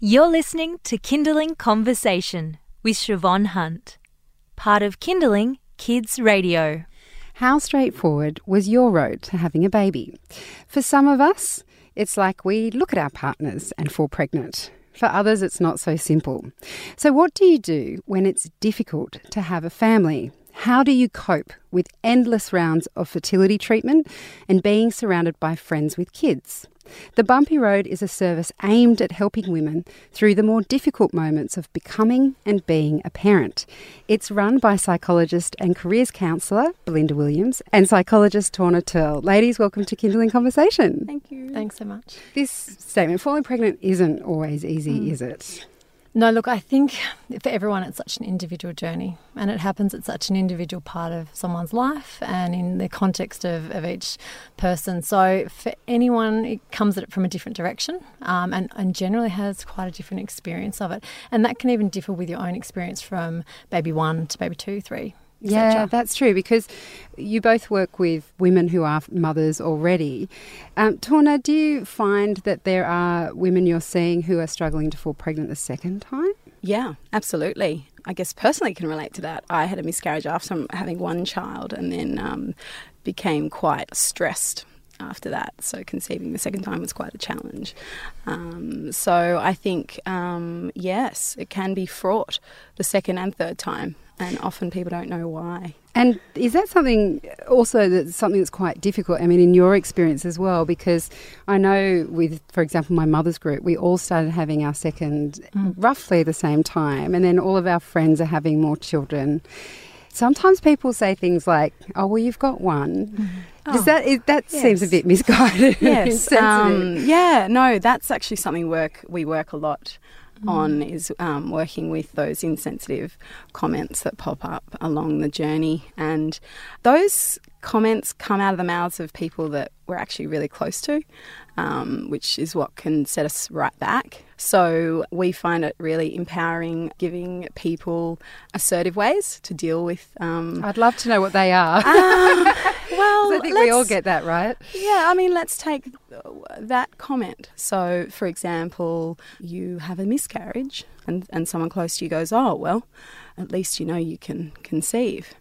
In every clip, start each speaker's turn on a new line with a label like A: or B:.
A: You're listening to Kinderling Conversation with Siobhan Hunt, part of Kinderling Kids Radio.
B: How straightforward was your road to having a baby? For some of us, it's like we look at our partners and fall pregnant. For others, it's not so simple. So, what do you do when it's difficult to have a family? How do you cope with endless rounds of fertility treatment and being surrounded by friends with kids? The Bumpy Road is a service aimed at helping women through the more difficult moments of becoming and being a parent. It's run by psychologist and careers counsellor Belinda Williams and psychologist Tawna Tourle. Ladies, welcome to Kinderling Conversation.
C: Thank you.
D: Thanks so much.
B: This statement, falling pregnant isn't always easy, mm. is it?
D: No, look, I think for everyone it's such an individual journey and it happens at such an individual part of someone's life and in the context of, of each person. So for anyone, it comes at it from a different direction um, and, and generally has quite a different experience of it. And that can even differ with your own experience from baby one to baby two, three.
B: Yeah, that's true because you both work with women who are mothers already. Um, Tawna, do you find that there are women you're seeing who are struggling to fall pregnant the second time?
C: Yeah, absolutely. I guess personally can relate to that. I had a miscarriage after having one child and then um, became quite stressed after that. So conceiving the second time was quite a challenge. Um, so I think, um, yes, it can be fraught the second and third time and often people don't know why.
B: And is that something also that's something that's quite difficult? I mean, in your experience as well, because I know with, for example, my mother's group, we all started having our second mm. roughly the same time, and then all of our friends are having more children. Sometimes people say things like, "Oh, well, you've got one." Mm. Does oh, that is, that yes. seems a bit misguided?
C: Yes. um, yeah. No, that's actually something work we work a lot mm. on is um, working with those insensitive comments that pop up along the journey. And those comments come out of the mouths of people that we're actually really close to, um, which is what can set us right back. So we find it really empowering, giving people assertive ways to deal with. Um,
B: I'd love to know what they are.
C: Um, well,
B: I think we all get that, right?
C: Yeah, I mean, let's take that comment. So, for example, you have a miscarriage, and, and someone close to you goes, "Oh, well, at least you know you can conceive."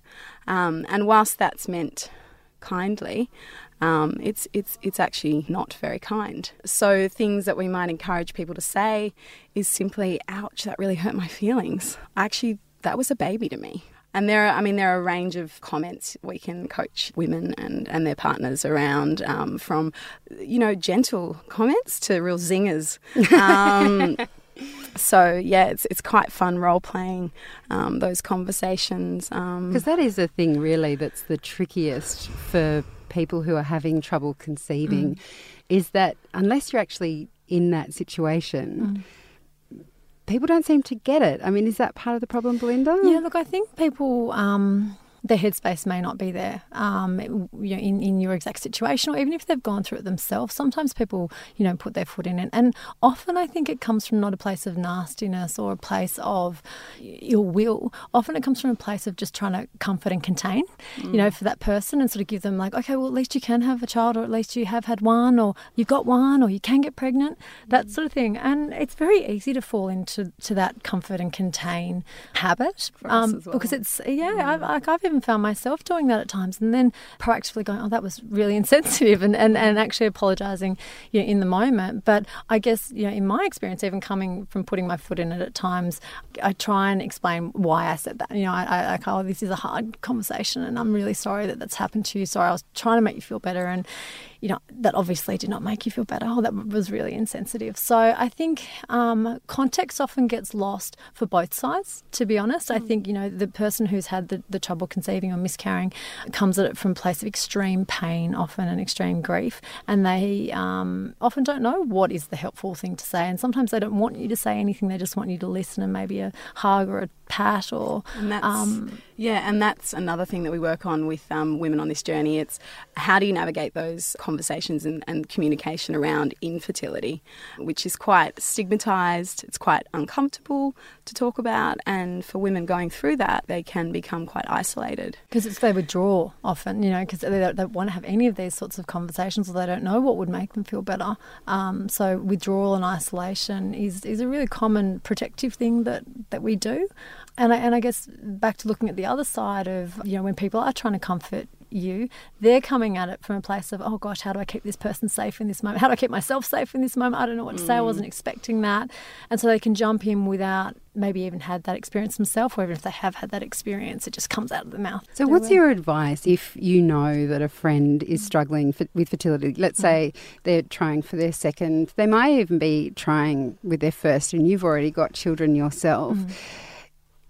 C: Um, and whilst that's meant kindly, um, it's it's it's actually not very kind. So things that we might encourage people to say is simply, "Ouch, that really hurt my feelings." Actually, that was a baby to me. And there are, I mean, there are a range of comments we can coach women and, and their partners around, um, from, you know, gentle comments to real zingers. Um, so yeah, it's it's quite fun role playing um, those conversations
B: because um, that is the thing really that's the trickiest for people who are having trouble conceiving, mm. is that unless you're actually in that situation. Mm people don't seem to get it. I mean, is that part of the problem, Belinda?
D: Yeah, look, I think people. Um, their headspace may not be there um, you know, in, in your exact situation, or even if they've gone through it themselves. Sometimes people, you know, put their foot in it. And often I think it comes from not a place of nastiness or a place of ill will. Often it comes from a place of just trying to comfort and contain, mm. you know, for that person and sort of give them, like, okay, well, at least you can have a child, or at least you have had one, or you've got one, or you can get pregnant, that mm. sort of thing. And it's very easy to fall into to that comfort and contain habit
C: um, well.
D: because it's, yeah, mm. I've, like I've even even found myself doing that at times and then proactively going, oh, that was really insensitive and, and, and actually apologising you know, in the moment. But I guess, you know, in my experience, even coming from putting my foot in it at times, I try and explain why I said that. You know, I, I oh, this is a hard conversation and I'm really sorry that that's happened to you. Sorry, I was trying to make you feel better. And, you know, that obviously did not make you feel better. Oh, that was really insensitive. So I think um, context often gets lost for both sides, to be honest. Mm. I think, you know, the person who's had the, the trouble conceiving or miscarrying comes at it from a place of extreme pain, often and extreme grief, and they um, often don't know what is the helpful thing to say. And sometimes they don't want you to say anything, they just want you to listen and maybe a hug or a pat or
C: And that's
D: um,
C: yeah, and that's another thing that we work on with um, women on this journey. It's how do you navigate those conversations and, and communication around infertility, which is quite stigmatized. It's quite uncomfortable to talk about, and for women going through that, they can become quite isolated.
D: because it's they withdraw often, you know, because they don't, don't want to have any of these sorts of conversations or they don't know what would make them feel better. Um, so withdrawal and isolation is, is a really common protective thing that, that we do. And I, and I guess back to looking at the other side of, you know, when people are trying to comfort you, they're coming at it from a place of, oh gosh, how do I keep this person safe in this moment? How do I keep myself safe in this moment? I don't know what to say. I mm. wasn't expecting that. And so they can jump in without maybe even had that experience themselves, or even if they have had that experience, it just comes out of the mouth.
B: So, what's uh, your advice if you know that a friend is mm. struggling for, with fertility? Let's mm. say they're trying for their second, they might even be trying with their first, and you've already got children yourself.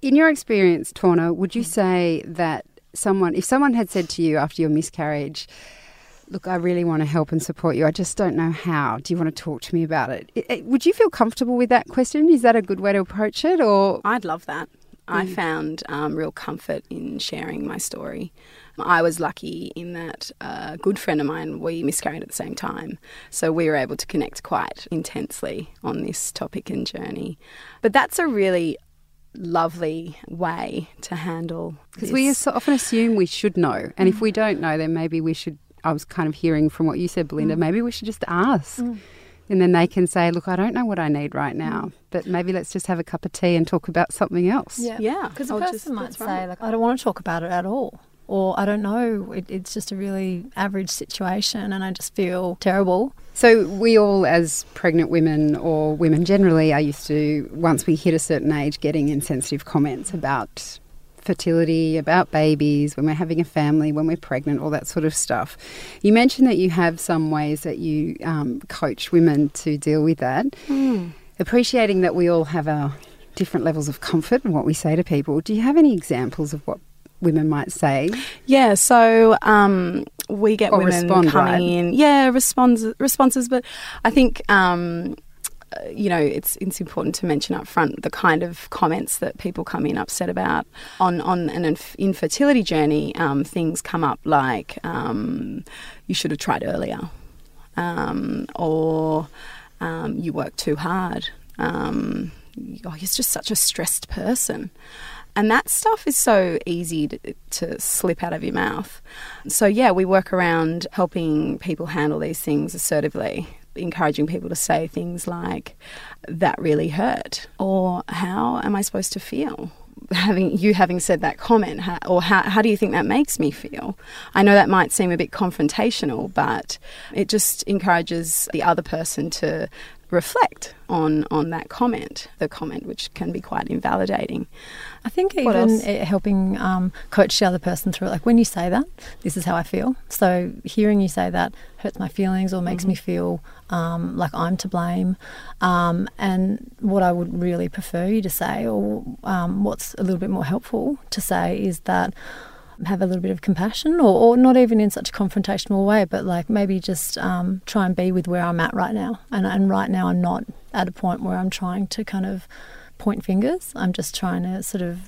B: In your experience, Tawna, would you say that someone, if someone had said to you after your miscarriage, Look, I really want to help and support you. I just don't know how. Do you want to talk to me about it? I- I- Would you feel comfortable with that question? Is that a good way to approach it, or
C: I'd love that. I found um, real comfort in sharing my story. I was lucky in that a good friend of mine, we miscarried at the same time. So we were able to connect quite intensely on this topic and journey. But that's a really lovely way to handle
B: Because we so often assume we should know, and if we mm. don't know, then maybe we should. I was kind of hearing from what you said, Belinda. Mm. Maybe we should just ask, mm. and then they can say, "Look, I don't know what I need right now, but maybe let's just have a cup of tea and talk about something else."
C: Yeah,
D: Because a
C: I'll
D: person
C: just-
D: might say,
C: right.
D: like, I don't want to talk about it at all. Or I don't know, it, it's just a really average situation and I just feel terrible.
B: So we all, as pregnant women or women generally, are used to once we hit a certain age, getting insensitive comments about fertility, about babies, when we're having a family, when we're pregnant, all that sort of stuff. You mentioned that you have some ways that you um, coach women to deal with that. Appreciating that we all have our different levels of comfort in what we say to people. Do you have any examples of what women might say?
C: Yeah, so um, we get
B: Or
C: women
B: respond,
C: coming
B: right?
C: in. Yeah, responses, responses, but I think. Um, uh, you know, it's it's important to mention up front the kind of comments that people come in upset about on on an inf- infertility journey. Um, things come up like um, you should have tried earlier, um, or um, you work too hard. Um, oh, he's just such a stressed person. And that stuff is so easy to, to slip out of your mouth. So, yeah, we work around helping people handle these things assertively, encouraging people to say things like, that really hurt, or how am I supposed to feel? Having you having said that comment, or how, how do you think that makes me feel? I know that might seem a bit confrontational, but it just encourages the other person to reflect on on that comment, the comment, which can be quite invalidating.
D: I think
C: What
D: even
C: else?
D: helping um, coach the other person through it. Like when you say that, this is how I feel. So hearing you say that hurts my feelings or makes me feel um, like I'm to blame. Um, and what I would really prefer you to say, or um, what's a little bit more helpful to say, is that have a little bit of compassion, or, or not even in such a confrontational way, but like maybe just um, try and be with where I'm at right now. And, and right now, I'm not at a point where I'm trying to kind of point fingers. I'm just trying to sort of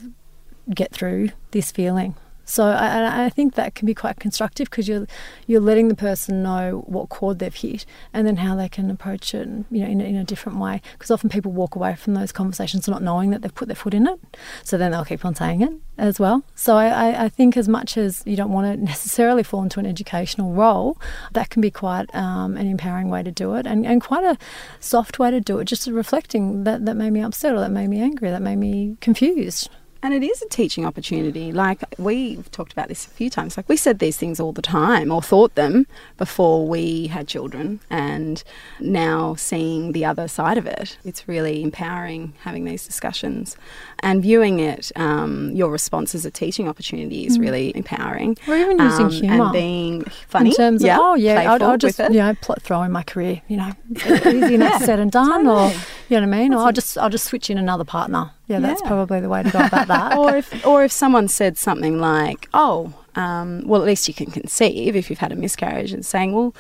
D: get through this feeling. So I, I- think that can be quite constructive because you're you're letting the person know what chord they've hit and then how they can approach it, you know, in a, in a different way. Because often people walk away from those conversations not knowing that they've put their foot in it, so then they'll keep on saying it as well. So I, I, I think as much as you don't want to necessarily fall into an educational role, that can be quite um, an empowering way to do it and, and quite a soft way to do it. Just reflecting that that made me upset or that made me angry, that made me confused.
C: And it is a teaching opportunity. Like we've talked about this a few times. Like we said these things all the time or thought them before we had children and now seeing the other side of it. It's really empowering having these discussions and viewing it, um, your response as a teaching opportunity is really empowering.
D: Or even using
C: Um,
D: humour.
C: And being funny.
D: In terms
C: yeah,
D: of, oh yeah, I'll, I'll just you know pl- throw in my career, you know, easy enough said and done, or you know what I mean, or I'll just I'll just switch in another partner. Yeah, that's probably the way to go about that.
C: or if or if someone said something like, "Oh, um, well, at least you can conceive if you've had a miscarriage," and saying, "Well,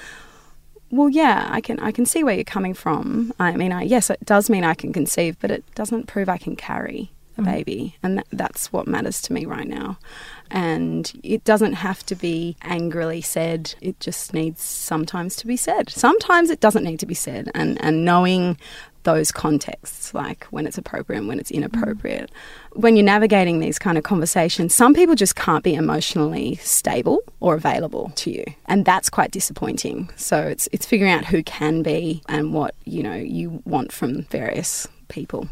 C: well, yeah, I can I can see where you're coming from. I mean, I, yes, it does mean I can conceive, but it doesn't prove I can carry a baby, and that, that's what matters to me right now. And it doesn't have to be angrily said. It just needs sometimes to be said. Sometimes it doesn't need to be said, and and knowing those contexts, like when it's appropriate and when it's inappropriate. When you're navigating these kind of conversations, some people just can't be emotionally stable or available to you, and that's quite disappointing. So it's it's figuring out who can be and what you know you want from various people.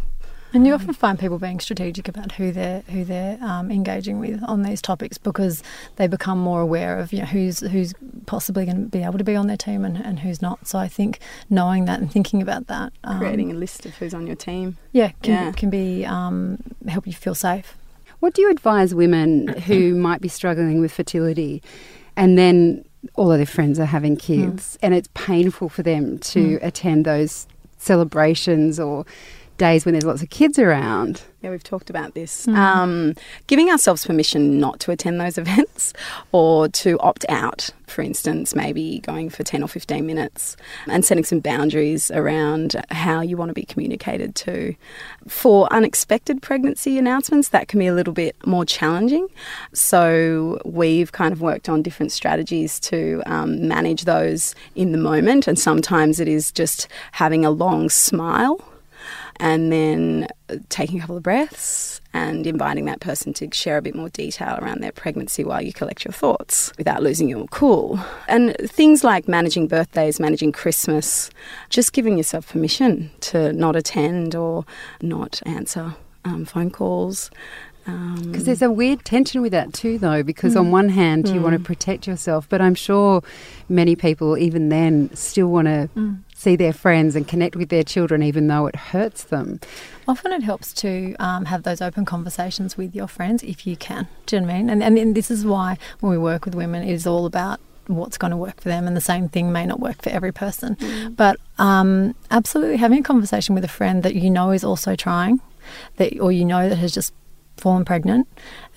D: And you often find people being strategic about who they're who they're um, engaging with on these topics because they become more aware of you know who's who's possibly going to be able to be on their team and, and who's not. So I think knowing that and thinking about that, um,
C: Creating a list of who's on your team.
D: yeah, can
C: Yeah.
D: can be um, help you feel safe.
B: What do you advise women who might be struggling with fertility and then all of their friends are having kids and it's painful for them to attend those celebrations or days when there's lots of kids around?
C: Yeah, we've talked about this. Um, giving ourselves permission not to attend those events or to opt out, for instance, maybe going for 10 or 15 minutes and setting some boundaries around how you want to be communicated to. For unexpected pregnancy announcements, that can be a little bit more challenging. So we've kind of worked on different strategies to um, manage those in the moment, and sometimes it is just having a long smile and then taking a couple of breaths and inviting that person to share a bit more detail around their pregnancy while you collect your thoughts without losing your cool. And things like managing birthdays, managing Christmas, just giving yourself permission to not attend or not answer um, phone calls. Um,
B: Because there's a weird tension with that too, though, because on one hand, you want to protect yourself, but I'm sure many people, even then, still want to see their friends and connect with their children, even though it hurts them.
D: Often it helps to um, have those open conversations with your friends if you can. Do you know what I mean? And, and, and this is why when we work with women, it is all about what's going to work for them, and the same thing may not work for every person. But um, absolutely having a conversation with a friend that you know is also trying, that or you know that has just fallen pregnant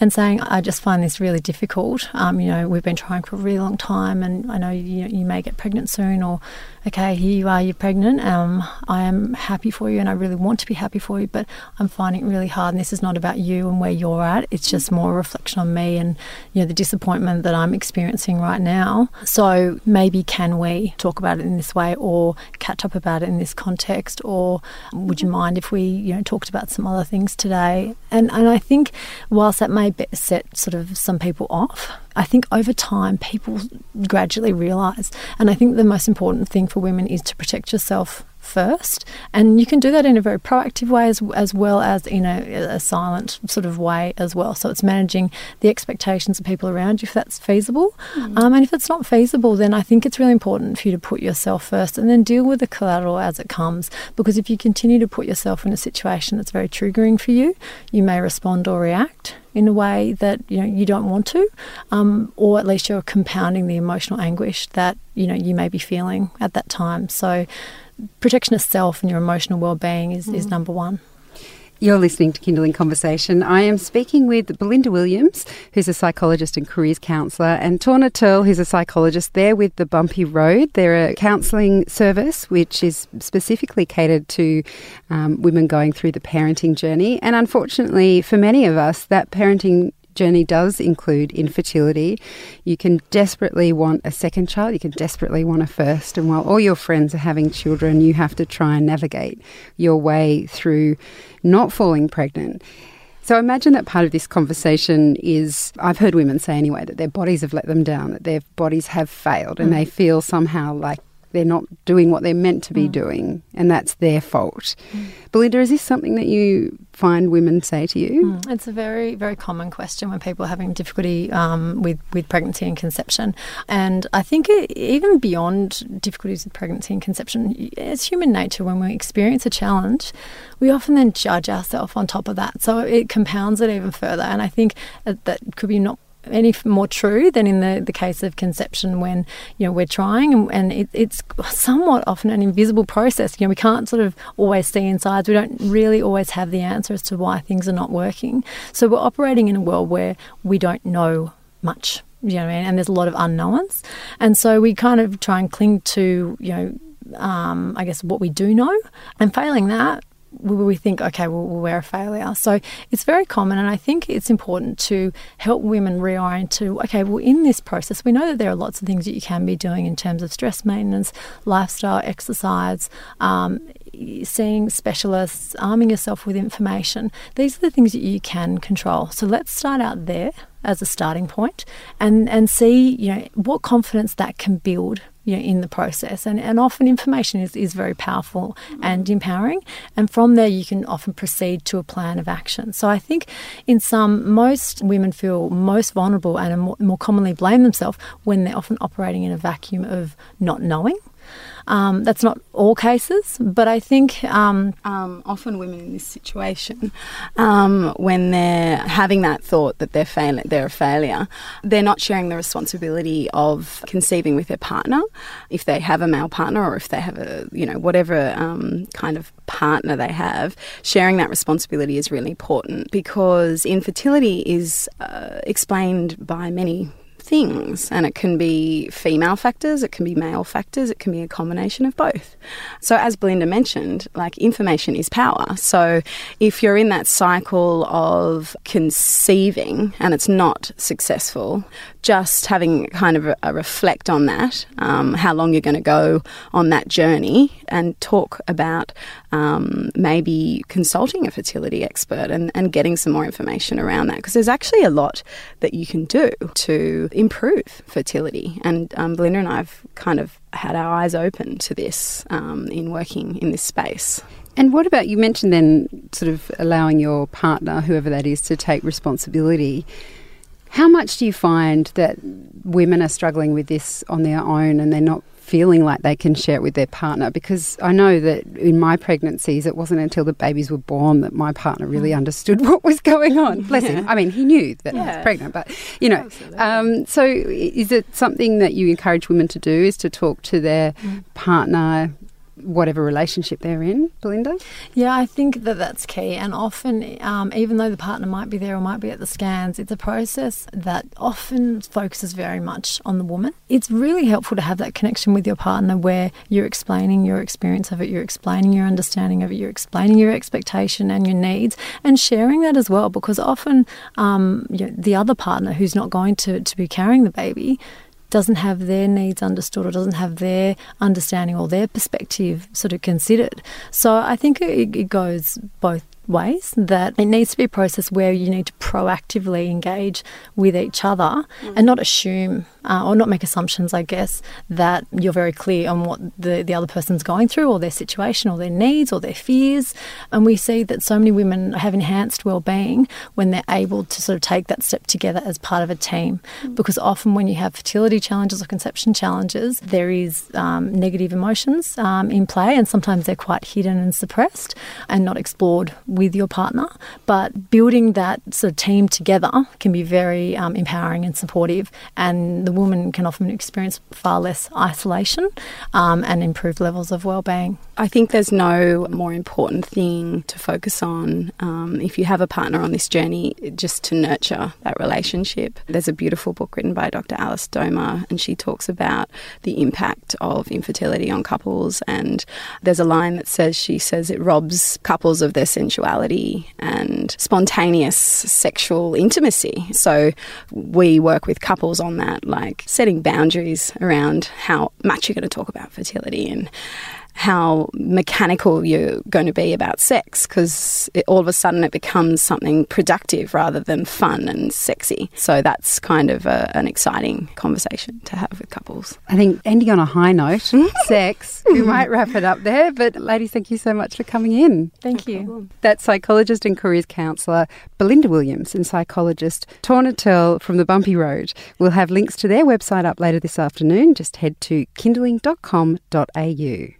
D: and saying, I just find this really difficult. Um, you know, we've been trying for a really long time and I know you, you may get pregnant soon or, okay, here you are, you're pregnant. Um, I am happy for you and I really want to be happy for you, but I'm finding it really hard and this is not about you and where you're at. It's just more a reflection on me and, you know, the disappointment that I'm experiencing right now. So maybe can we talk about it in this way or catch up about it in this context or would you mind if we, you know, talked about some other things today? And, and I think whilst that may set sort of some people off, I think over time people gradually realise. And I think the most important thing for women is to protect yourself first. And you can do that in a very proactive way as, as well as in a, a silent sort of way as well. So it's managing the expectations of people around you if that's feasible. Um, and if it's not feasible, then I think it's really important for you to put yourself first and then deal with the collateral as it comes. Because if you continue to put yourself in a situation that's very triggering for you, you may respond or react in a way that you know you don't want to, um, or at least you're compounding the emotional anguish that you know you may be feeling at that time. So, protection of self and your emotional well-being is, is number one.
B: You're listening to Kinderling Conversation. I am speaking with Belinda Williams, who's a psychologist and careers counsellor, and Tawna Tourle, who's a psychologist. They're with the Bumpy Road. They're a counselling service which is specifically catered to um, women going through the parenting journey. And unfortunately, for many of us, that parenting journey does include infertility. You can desperately want a second child, you can desperately want a first, and while all your friends are having children, you have to try and navigate your way through not falling pregnant. So imagine that part of this conversation is I've heard women say anyway that their bodies have let them down, that their bodies have failed, and mm. they feel somehow like they're not doing what they're meant to be doing, and that's their fault. Belinda, is this something that you find women say to you?
D: Mm, It's a very, very common question when people are having difficulty um, with, with pregnancy and conception. And I think it, even beyond difficulties with pregnancy and conception, it's human nature when we experience a challenge, we often then judge ourselves on top of that. So it compounds it even further. And I think that, that could be not any more true than in the, the case of conception when you know we're trying and, and it, it's somewhat often an invisible process. You know we can't sort of always see insides we don't really always have the answer as to why things are not working. So we're operating in a world where we don't know much you know I mean? and there's a lot of unknowns. And so we kind of try and cling to you know um, I guess what we do know. And failing that we think, okay, well, we're a failure. So it's very common, and I think it's important to help women reorient to, okay, well, in this process, we know that there are lots of things that you can be doing in terms of stress maintenance, lifestyle, exercise, um, seeing specialists, arming yourself with information. These are the things that you can control. So let's start out there as a starting point and, and see, you know, what confidence that can build you know, in the process. And, and often information is, is very powerful and empowering. And from there, you can often proceed to a plan of action. So I think in some, most women feel most vulnerable and more, more commonly blame themselves when they're often operating in a vacuum of not knowing. Um, that's not all cases, but I think um,
C: um, often women in this situation, um, when they're having that thought that they're fail- they're a failure, they're not sharing the responsibility of conceiving with their partner, if they have a male partner or if they have a you know whatever um, kind of partner they have. Sharing that responsibility is really important because infertility is uh, explained by many things. And it can be female factors, it can be male factors, it can be a combination of both. So, as Belinda mentioned, like information is power. So, if you're in that cycle of conceiving and it's not successful, just having kind of a, a reflect on that, um, how long you're going to go on that journey, and talk about um, maybe consulting a fertility expert and, and getting some more information around that. Because there's actually a lot that you can do to improve fertility. And um, Belinda and I have kind of had our eyes open to this um, in working in this space.
B: And what about you mentioned then sort of allowing your partner, whoever that is, to take responsibility? How much do you find that women are struggling with this on their own and they're not feeling like they can share it with their partner? Because I know that in my pregnancies, it wasn't until the babies were born that my partner really mm. understood what was going on. Bless yeah. him. I mean, he knew that yeah. I was pregnant, but you know. Um, so, is it something that you encourage women to do? Is to talk to their mm. partner whatever relationship they're in, Belinda?
D: Yeah, I think that that's key. And often, um, even though the partner might be there or might be at the scans, it's a process that often focuses very much on the woman. It's really helpful to have that connection with your partner where you're explaining your experience of it, you're explaining your understanding of it, you're explaining your expectation and your needs, and sharing that as well. Because often, um, you know, the other partner who's not going to, to be carrying the baby doesn't have their needs understood or doesn't have their understanding or their perspective sort of considered. So I think it, it goes both ways that it needs to be a process where you need to proactively engage with each other mm. and not assume uh, or not make assumptions, I guess, that you're very clear on what the, the other person's going through or their situation or their needs or their fears. And we see that so many women have enhanced well-being when they're able to sort of take that step together as part of a team. Mm. Because often when you have fertility challenges or conception challenges, there is um, negative emotions um, in play and sometimes they're quite hidden and suppressed and not explored with your partner. But building that sort of team together can be very um, empowering and supportive and the woman can often experience far less isolation um, and improved levels of well-being.
C: I think there's no more important thing to focus on um, if you have a partner on this journey, just to nurture that relationship. There's a beautiful book written by Dr. Alice Domar, and she talks about the impact of infertility on couples. And there's a line that says she says it robs couples of their sensuality and spontaneous sexual intimacy. So we work with couples on that, like like setting boundaries around how much you're going to talk about fertility and how mechanical you're going to be about sex because all of a sudden it becomes something productive rather than fun and sexy. So that's kind of a, an exciting conversation to have with couples.
B: I think ending on a high note, sex, we might wrap it up there. But ladies, thank you so much for coming in.
D: Thank no you. Problem.
B: That's psychologist and careers counsellor Belinda Williams and psychologist Tawna Tourle from the Bumpy Road. We'll have links to their website up later this afternoon. Just head to kinderling.com.au.